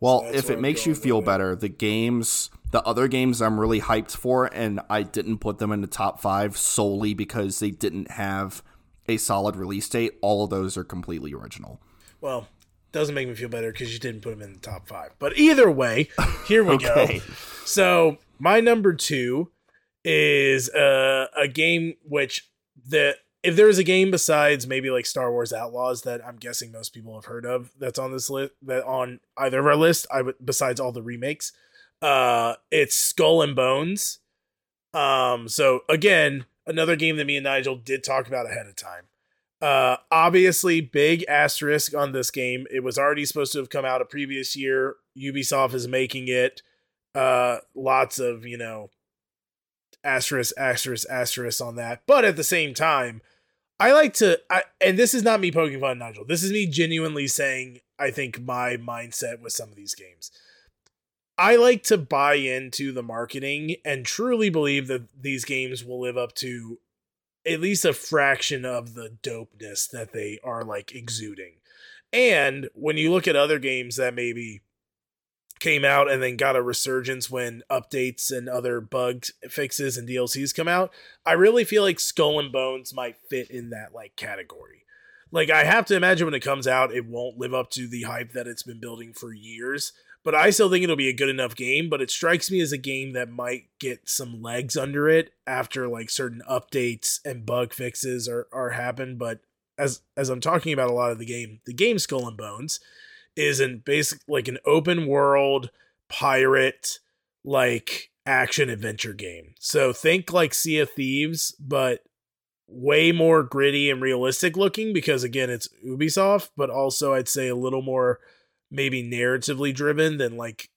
Well, that's if it I'm makes you feel better, the games, the other games I'm really hyped for, and I didn't put them in the top five solely because they didn't have a solid release date. All of those are completely original. Well, doesn't make me feel better because you didn't put them in the top five. But either way, here we Okay. go. So my number two is uh, a game which the if there is a game besides maybe like Star Wars Outlaws that I'm guessing most people have heard of that's on this list that on either of our list I would besides all the remakes, uh, it's Skull and Bones. Um, so again, another game that me and Nigel did talk about ahead of time. Uh, obviously, big asterisk on this game. It was already supposed to have come out a previous year. Ubisoft is making it. Uh, lots of you know, asterisk, asterisk, asterisk on that. But at the same time, I like to. I, and this is not me poking fun, at Nigel. This is me genuinely saying I think my mindset with some of these games. I like to buy into the marketing and truly believe that these games will live up to at least a fraction of the dopeness that they are like exuding. And when you look at other games that maybe came out and then got a resurgence when updates and other bug fixes and DLCs come out, I really feel like Skull and Bones might fit in that like category. Like I have to imagine when it comes out, it won't live up to the hype that it's been building for years. But I still think it'll be a good enough game. But it strikes me as a game that might get some legs under it after like certain updates and bug fixes are are happen. But as as I'm talking about a lot of the game, the game Skull and Bones is an basic like an open world pirate like action adventure game. So think like Sea of Thieves, but way more gritty and realistic looking because again it's Ubisoft, but also I'd say a little more maybe narratively driven than like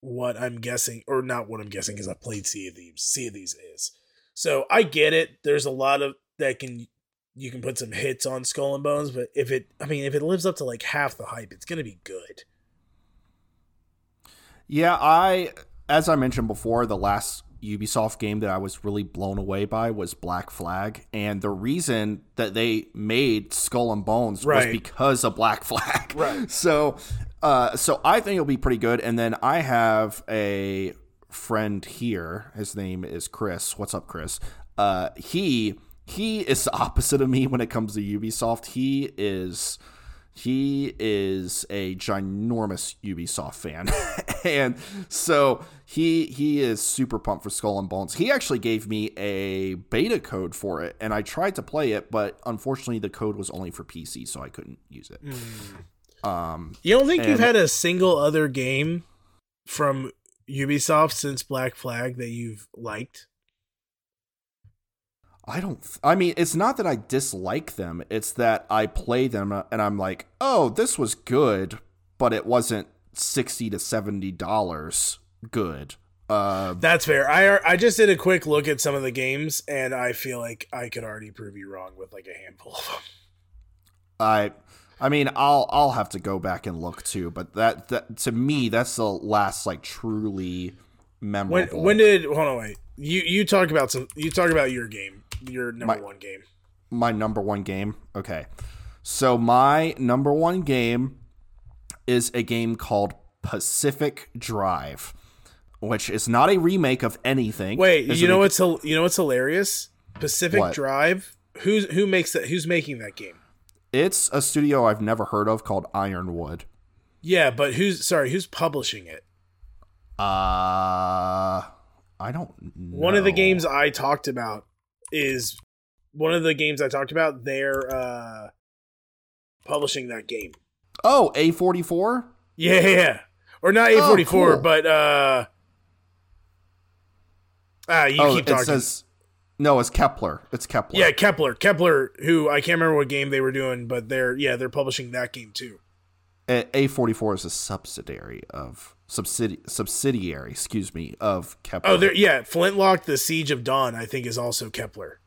what I'm guessing or not what I'm guessing because I played Sea of Thieves. Sea of Thieves is. So I get it. There's a lot of that can you can put some hits on Skull and Bones, but if it I mean if it lives up to like half the hype, it's gonna be good. Yeah, I as I mentioned before, the last Ubisoft game that I was really blown away by was Black Flag, and the reason that they made Skull and Bones Right. was because of Black Flag. Right. So, uh, so I think it'll be pretty good. And then I have a friend here. His name is Chris. What's up, Chris? Uh, he he is the opposite of me when it comes to Ubisoft. He is he is a ginormous Ubisoft fan, and so he he is super pumped for Skull and Bones. He actually gave me a beta code for it, and I tried to play it, but unfortunately the code was only for PC, so I couldn't use it. Um, You don't think you've had a single other game from Ubisoft since Black Flag that you've liked? I don't. I mean, it's not that I dislike them. It's that I play them and I'm like, oh, this was good, but it wasn't sixty to seventy dollars good. Uh, That's fair. I I just did a quick look at some of the games, and I feel like I could already prove you wrong with like a handful of them. I, I mean, I'll I'll have to go back and look too. But that that to me, that's the last like truly When memorable. when did hold on wait you you talk about some you talk about your game your number My- one game my number one game. Okay. So my number one game is a game called Pacific Drive, which is not a remake of anything. wait you know what's you know what's hilarious Pacific What? Drive who's who makes that who's making that game It's a studio I've never heard of called Ironwood. yeah but who's sorry who's publishing it Uh I don't know. One of the games I talked about is one of the games I talked about. They're uh, publishing that game. Oh, A44? Yeah, yeah. Or not A44, but uh Ah, you oh, keep it talking. says no. It's Kepler. It's Kepler. yeah, Kepler. Kepler, who I can't remember what game they were doing, but they're yeah, they're publishing that game too. A forty four is a subsidiary of subsidi- subsidiary, excuse me, of Kepler. Oh, there yeah, Flintlock the Siege of Dawn, I think is also Kepler.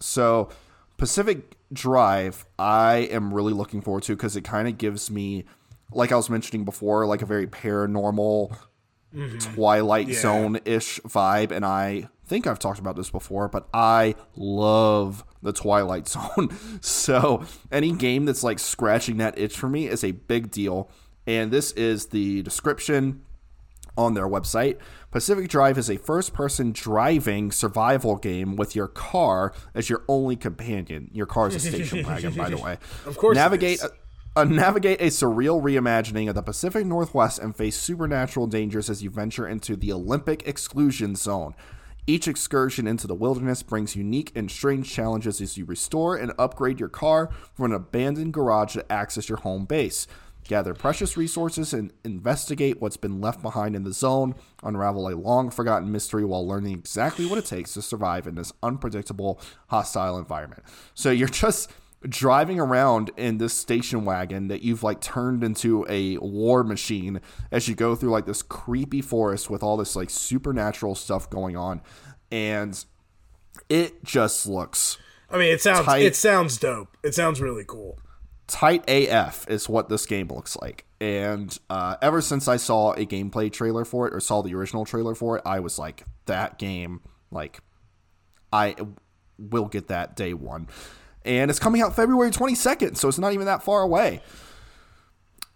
So Pacific Drive, I am really looking forward to because it kind of gives me, like I was mentioning before, like a very paranormal Twilight Mm-hmm. Yeah. Zone ish vibe, and I think I've talked about this before, but I love the Twilight Zone. so any game that's like scratching that itch for me is a big deal. And this is the description on their website. Pacific Drive is a first person driving survival game with your car as your only companion. Your car is a station wagon, by the way. Of course Navigate. a navigate a surreal reimagining of the Pacific Northwest and face supernatural dangers as you venture into the Olympic exclusion zone. Each excursion into the wilderness brings unique and strange challenges as you restore and upgrade your car from an abandoned garage to access your home base. Gather precious resources and investigate what's been left behind in the zone. Unravel a long forgotten mystery while learning exactly what it takes to survive in this unpredictable, hostile environment. So you're just driving around in this station wagon that you've like turned into a war machine as you go through like this creepy forest with all this like supernatural stuff going on. And it just looks I mean, it sounds Tight. it sounds dope. It sounds really cool. Tight AF is what this game looks like. And uh, ever since I saw a gameplay trailer for it or saw the original trailer for it, I was like, that game, like, I will get that day one. And it's coming out February 22nd, so it's not even that far away.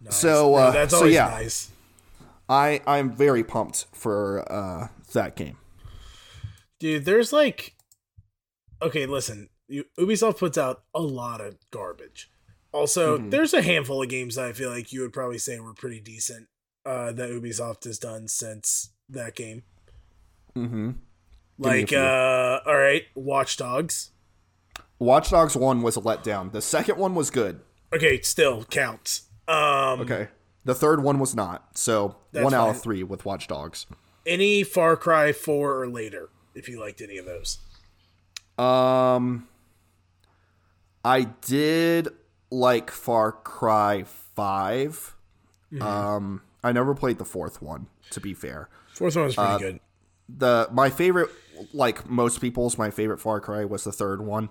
So, uh, that's so always yeah, nice. I, I'm very pumped for uh, that game. Dude, there's like Okay, listen. Ubisoft puts out a lot of garbage. Also, Mhm. there's a handful of games that I feel like you would probably say were pretty decent uh, that Ubisoft has done since that game. Mm-hmm. Like, uh, all right, Watch Dogs. Watch Dogs 1 was a letdown. The second one was good. Okay, still counts. Um, Okay. The third one was not. So one out of three with Watch Dogs. Any Far Cry 4 or later, if you liked any of those. Um, I did like Far Cry 5 Mm-hmm. Um, I never played the fourth one. To be fair, Fourth one was pretty Uh, good. the my favorite, like most people's, my favorite Far Cry was the third one.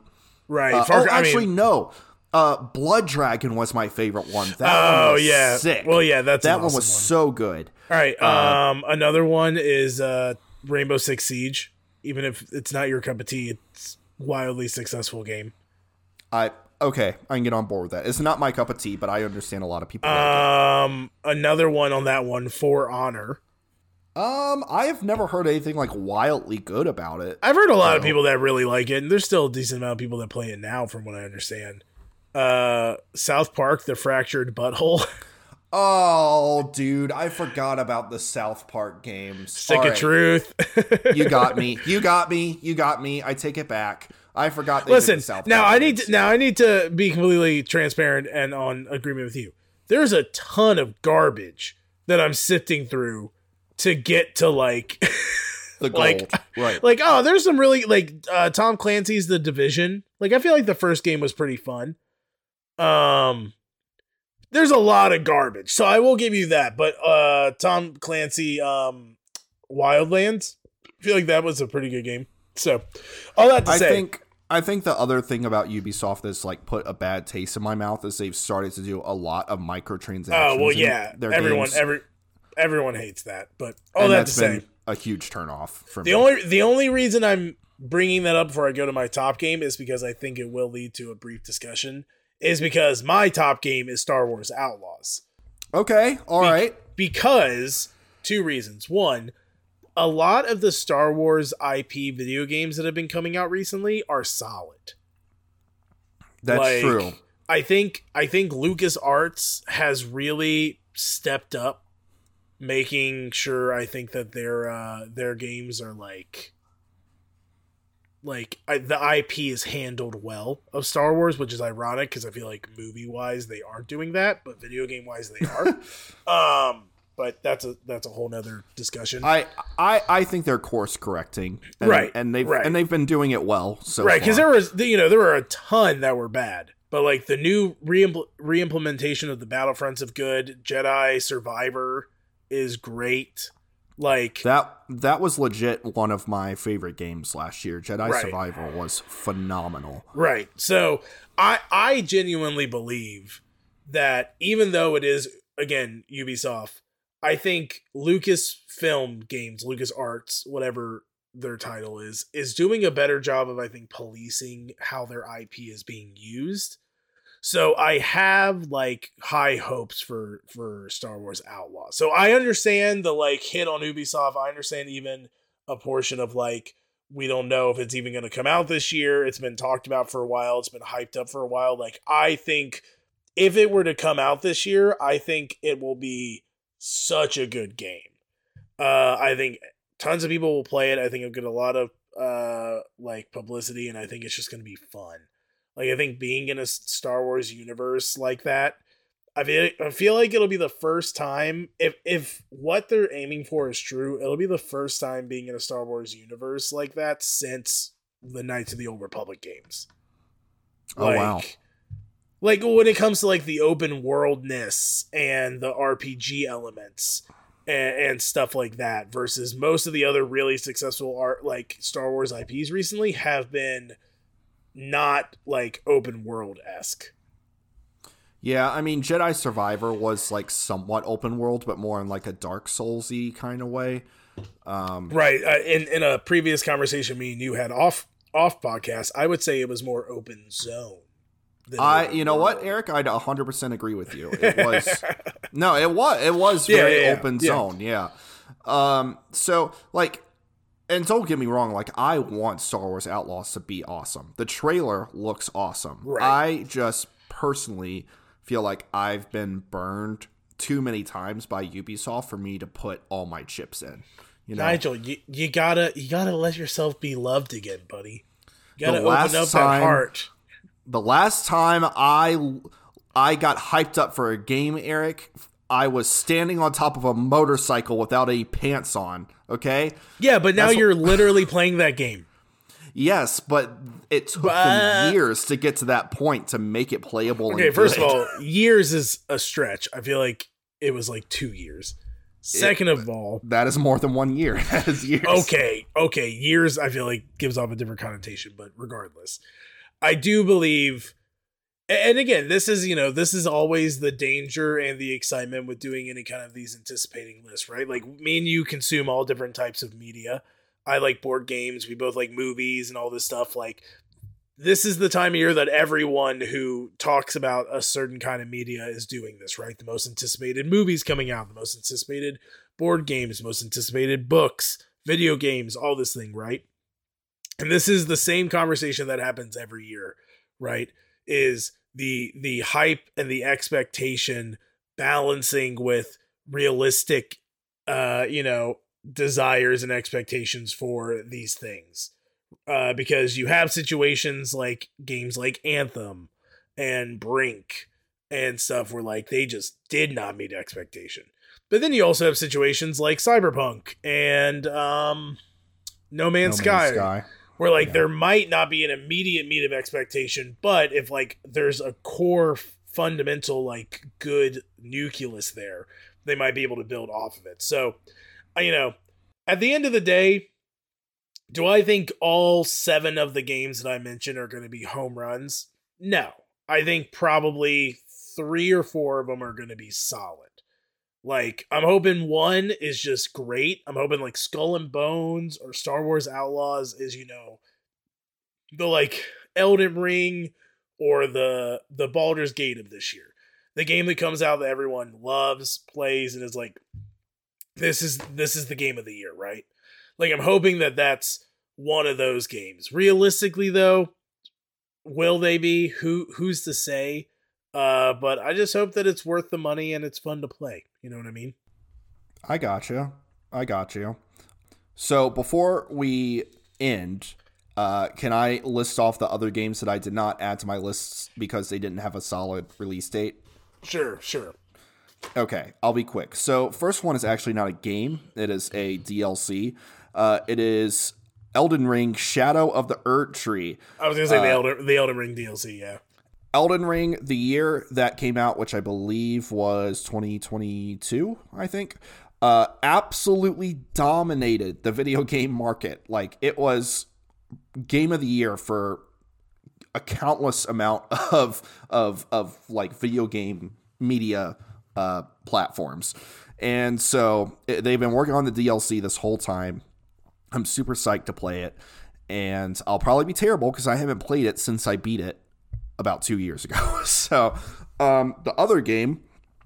Right. Uh, Far oh, I actually, mean, no. Uh, Blood Dragon was my favorite one. That Oh, one was yeah. sick. Well, yeah, that's that one was one. so good. All right. Uh, Um, another one is uh, Rainbow Six Siege. Even if it's not your cup of tea, it's wildly successful game. I okay, I can get on board with that. It's not my cup of tea, but I understand a lot of people. like. Um, another one on that one For Honor. Um, I have never heard anything like wildly good about it. I've heard a lot of Oh. people that really like it, and there's still a decent amount of people that play it now, from what I understand. Uh, South Park: The Fractured But Whole. Oh, dude, I forgot about the South Park games. Stick All of right, Truth. You got me. You got me. You got me. I take it back. I forgot. They Listen, the South now Park I need to, now I need to be completely transparent and on agreement with you. There's a ton of garbage that I'm sifting through to get to like the gold. like- right. like oh, there's some really like uh Tom Clancy's The Division. Like I feel like the first game was pretty fun. Um there's a lot of garbage. So I will give you that, but uh Tom Clancy um Wildlands, I feel like that was a pretty good game. So all that to I say think I think the other thing about Ubisoft that's like put a bad taste in my mouth is they've started to do a lot of microtransactions. Oh well, yeah. Everyone, games, every everyone hates that. But all and that that's to say, a huge turnoff for the me. only the only reason I'm bringing that up before I go to my top game is because I think it will lead to a brief discussion. Is because my top game is Star Wars Outlaws. okay, all right. Because two reasons. One, a lot of the Star Wars IP video games that have been coming out recently are solid. That's Like, true. I think I think LucasArts has really stepped up making sure I think that their uh their games are like like I, the IP is handled well of Star Wars, which is ironic because I feel like movie wise they aren't doing that, but video game wise they are. um, but that's a that's a whole nother discussion. I I I think they're course correcting, and, Right, And they've right. and they've been doing it well. So right, because there was you know there were a ton that were bad, but like the new reimpl- reimplementation of the Battlefronts of good, Jedi Survivor is great. Like that that was legit one of my favorite games last year. Jedi Right. Survivor was phenomenal. Right. So I I genuinely believe that even though it is again Ubisoft, I think Lucasfilm Games, LucasArts, whatever their title is, is doing a better job of I think policing how their IP is being used. So I have like high hopes for for Star Wars Outlaw. So I understand the like hit on Ubisoft. I understand even a portion of like we don't know if it's even going to come out this year. It's been talked about for a while. It's been hyped up for a while. Like I think if it were to come out this year, I think it will be such a good game. Uh, I think tons of people will play it. I think it'll get a lot of uh like publicity, and I think it's just going to be fun. Like I think being in a Star Wars universe like that, I feel I feel like it'll be the first time if if what they're aiming for is true, it'll be the first time being in a Star Wars universe like that since the Knights of the Old Republic games. Oh wow. Like when it comes to like the open worldness and the RPG elements and, and stuff like that versus most of the other really successful art like Star Wars IPs recently have been not like open world esque. Yeah, I mean Jedi Survivor was like somewhat open world, but more in like a Dark Soulsy kind of way. Um, Right. Uh, in in a previous conversation me and you had off off podcast, I would say it was more open zone. I, you know what. Eric, I'd 100% agree with you. It was no, it was it was Yeah, very yeah, open yeah. zone, yeah. Um, so like, and don't get me wrong, like I want Star Wars Outlaws to be awesome. The trailer looks awesome. Right. I just personally feel like I've been burned too many times by Ubisoft for me to put all my chips in. You know, Nigel, you, you gotta you gotta let yourself be loved again, buddy. You gotta open up time- that heart. The last time I I got hyped up for a game, Eric, I was standing on top of a motorcycle without any pants on. Okay. Yeah, but now That's you're literally playing that game. Yes, but it took But- years to get to that point to make it playable. Okay, first of all, years is a stretch. I feel like it was like two years. Second of all, that is more than one year. That is years. okay, okay, years I feel like gives off a different connotation, but regardless, I do believe and again, this is, you know, this is always the danger and the excitement with doing any kind of these anticipating lists, right? Like me and you consume all different types of media. I like board games, we both like movies and all this stuff like this is the time of year that everyone who talks about a certain kind of media is doing this, right? The most anticipated movies coming out, the most anticipated board games, most anticipated books, video games, all this thing, right? And this is the same conversation that happens every year, right? Is the the hype and the expectation balancing with realistic uh, you know, desires and expectations for these things uh, because you have situations like games like Anthem and Brink and stuff where like they just did not meet expectation. But then you also have situations like Cyberpunk and um, No No Man's, Man's Sky, Sky. Where like Yeah. there might not be an immediate meet of expectation, but if like there's a core fundamental like good nucleus there, they might be able to build off of it. So, you know, at the end of the day, do I think all seven of the games that I mentioned are going to be home runs? No. I think probably three or four of them are going to be solid. Like, I'm hoping one is just great. I'm hoping like Skull and Bones or Star Wars Outlaws is, you know, the like Elden Ring or the the Baldur's Gate of this year. The game that comes out that everyone loves, plays, and is like, this is this is the game of the year, right? Like I'm hoping that that's one of those games. Realistically, though, will they be? Who who's to say? Uh, but I just hope that it's worth the money and it's fun to play. You know what I mean? I got you. I got you. So before we end, uh, can I list off the other games that I did not add to my lists because they didn't have a solid release date? Sure, sure. Okay, I'll be quick. So first one is actually not a game; it is a DLC. Uh, it is Elden Ring: Shadow of the Erdtree. I was gonna say the Elden the Elden Ring DLC. Yeah. Elden Ring, the year that came out, which I believe was 2022, I think, uh, absolutely dominated the video game market. Like it was game of the year for a countless amount of of of like video game media uh, platforms, and so it, they've been working on the DLC this whole time. I'm super psyched to play it, and I'll probably be terrible because I haven't played it since I beat it about two years ago. so um, the other game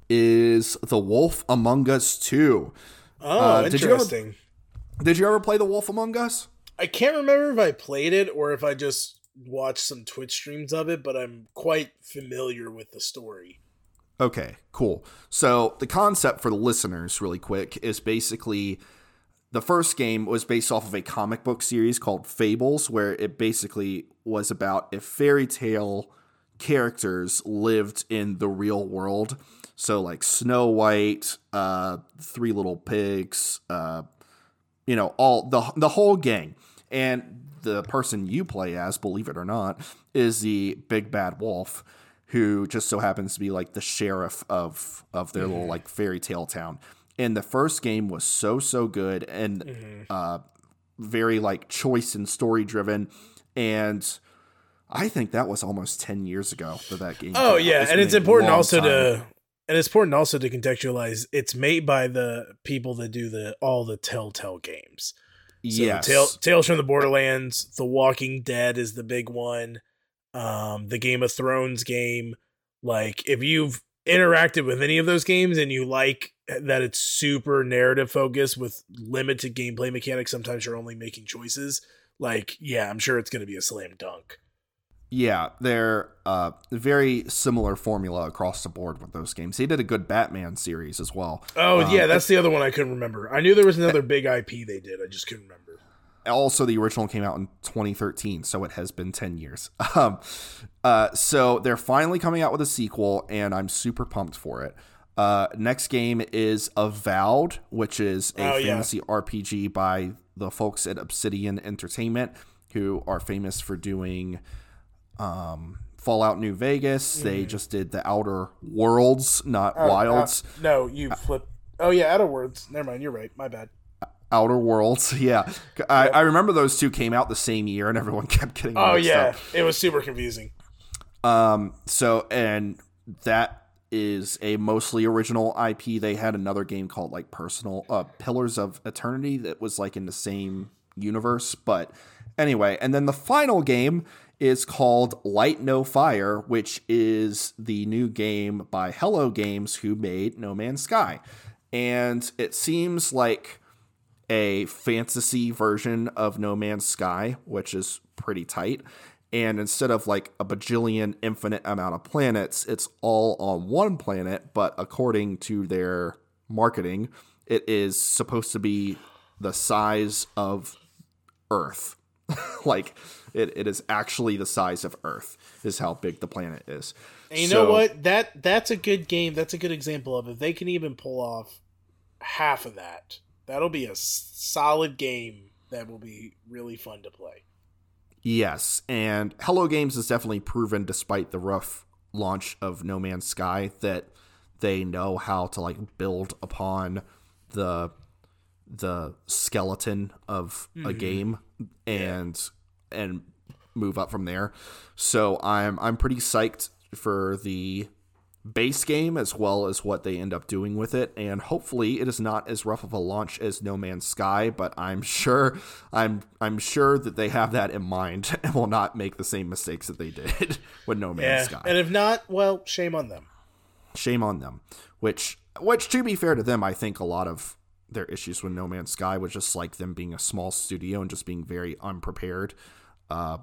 is The Wolf Among Us 2. Oh, uh, interesting. Did you, ever, did you ever play The Wolf Among Us? I can't remember if I played it or if I just watched some Twitch streams of it, but I'm quite familiar with the story. Okay, cool. So the concept for the listeners, really quick, is basically the first game was based off of a comic book series called Fables, where it basically was about a fairy tale characters lived in the real world. So like Snow White, uh, Three Little Pigs, uh, you know, all the the whole gang. And the person you play as, believe it or not, is the big bad wolf who just so happens to be like the sheriff of of their mm-hmm. little like fairy tale town. And the first game was so so good and mm-hmm. uh, very like choice and story driven and I think that was almost 10 years ago that that game. Oh yeah, and it's important also time. to and it's important also to contextualize it's made by the people that do the all the Telltale games. So yes. Tale, Tales from the Borderlands, The Walking Dead is the big one. Um, the Game of Thrones game. Like if you've interacted with any of those games and you like that it's super narrative focused with limited gameplay mechanics, sometimes you're only making choices. Like, yeah, I'm sure it's going to be a slam dunk. Yeah, they're uh, very similar formula across the board with those games. They did a good Batman series as well. Oh um, yeah, that's the other one I couldn't remember. I knew there was another big IP they did. I just couldn't remember. Also, the original came out in 2013, so it has been 10 years. Um, uh, so they're finally coming out with a sequel, and I'm super pumped for it. Uh, next game is Avowed, which is a oh, fantasy yeah. RPG by the folks at Obsidian Entertainment, who are famous for doing um, Fallout New Vegas. Mm. They just did the Outer Worlds, not oh, Wilds. Uh, no, you flip. Oh yeah, Outer Worlds. Never mind. You're right. My bad. Outer Worlds. Yeah, I, I, remember those two came out the same year, and everyone kept getting. Oh yeah, up. it was super confusing. Um. So and that is a mostly original IP. They had another game called like Personal uh, Pillars of Eternity that was like in the same universe, but anyway. And then the final game is called Light No Fire, which is the new game by Hello Games, who made No Man's Sky. And it seems like a fantasy version of No Man's Sky, which is pretty tight. And instead of like a bajillion infinite amount of planets, it's all on one planet. But according to their marketing, it is supposed to be the size of Earth. like it, it is actually the size of Earth is how big the planet is. And you so, know what? That that's a good game. That's a good example of it. They can even pull off half of that. That'll be a solid game that will be really fun to play. Yes, and Hello Games has definitely proven, despite the rough launch of No Man's Sky, that they know how to like build upon the the skeleton of mm-hmm. a game and. And move up from there. So I'm I'm pretty psyched for the base game as well as what they end up doing with it and hopefully it is not as rough of a launch as No Man's Sky but I'm sure I'm I'm sure that they have that in mind and will not make the same mistakes that they did with No Man's yeah. Sky. And if not, well, shame on them. Shame on them. Which which to be fair to them, I think a lot of their issues with No Man's Sky was just like them being a small studio and just being very unprepared. Uh,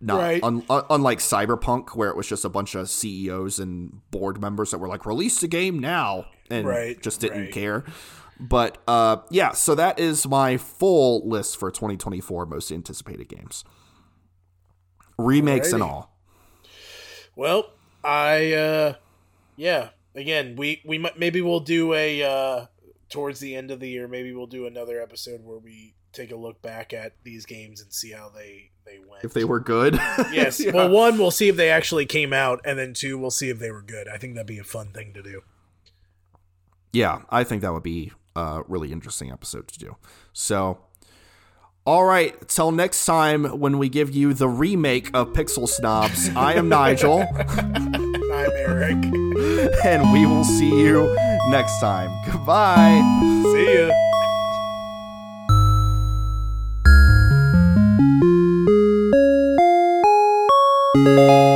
Not Right. un, un- unlike Cyberpunk, where it was just a bunch of CEOs and board members that were like, "Release the game now," and Right, just didn't right. care. But uh, yeah, so that is my full list for 2024 most anticipated games, remakes and all. Well, I uh yeah, again, we we might maybe we'll do a uh towards the end of the year, maybe we'll do another episode where we take a look back at these games and see how they they went. If they were good, Yes. Yeah. Well, one, we'll see if they actually came out, and then two, we'll see if they were good. I think that'd be a fun thing to do. yeah, I think that would be a really interesting episode to do. So, all right, till next time when we give you the remake of Pixel Snobs, I am Nigel, I'm Eric. and we will see you next time. Goodbye. See ya. Música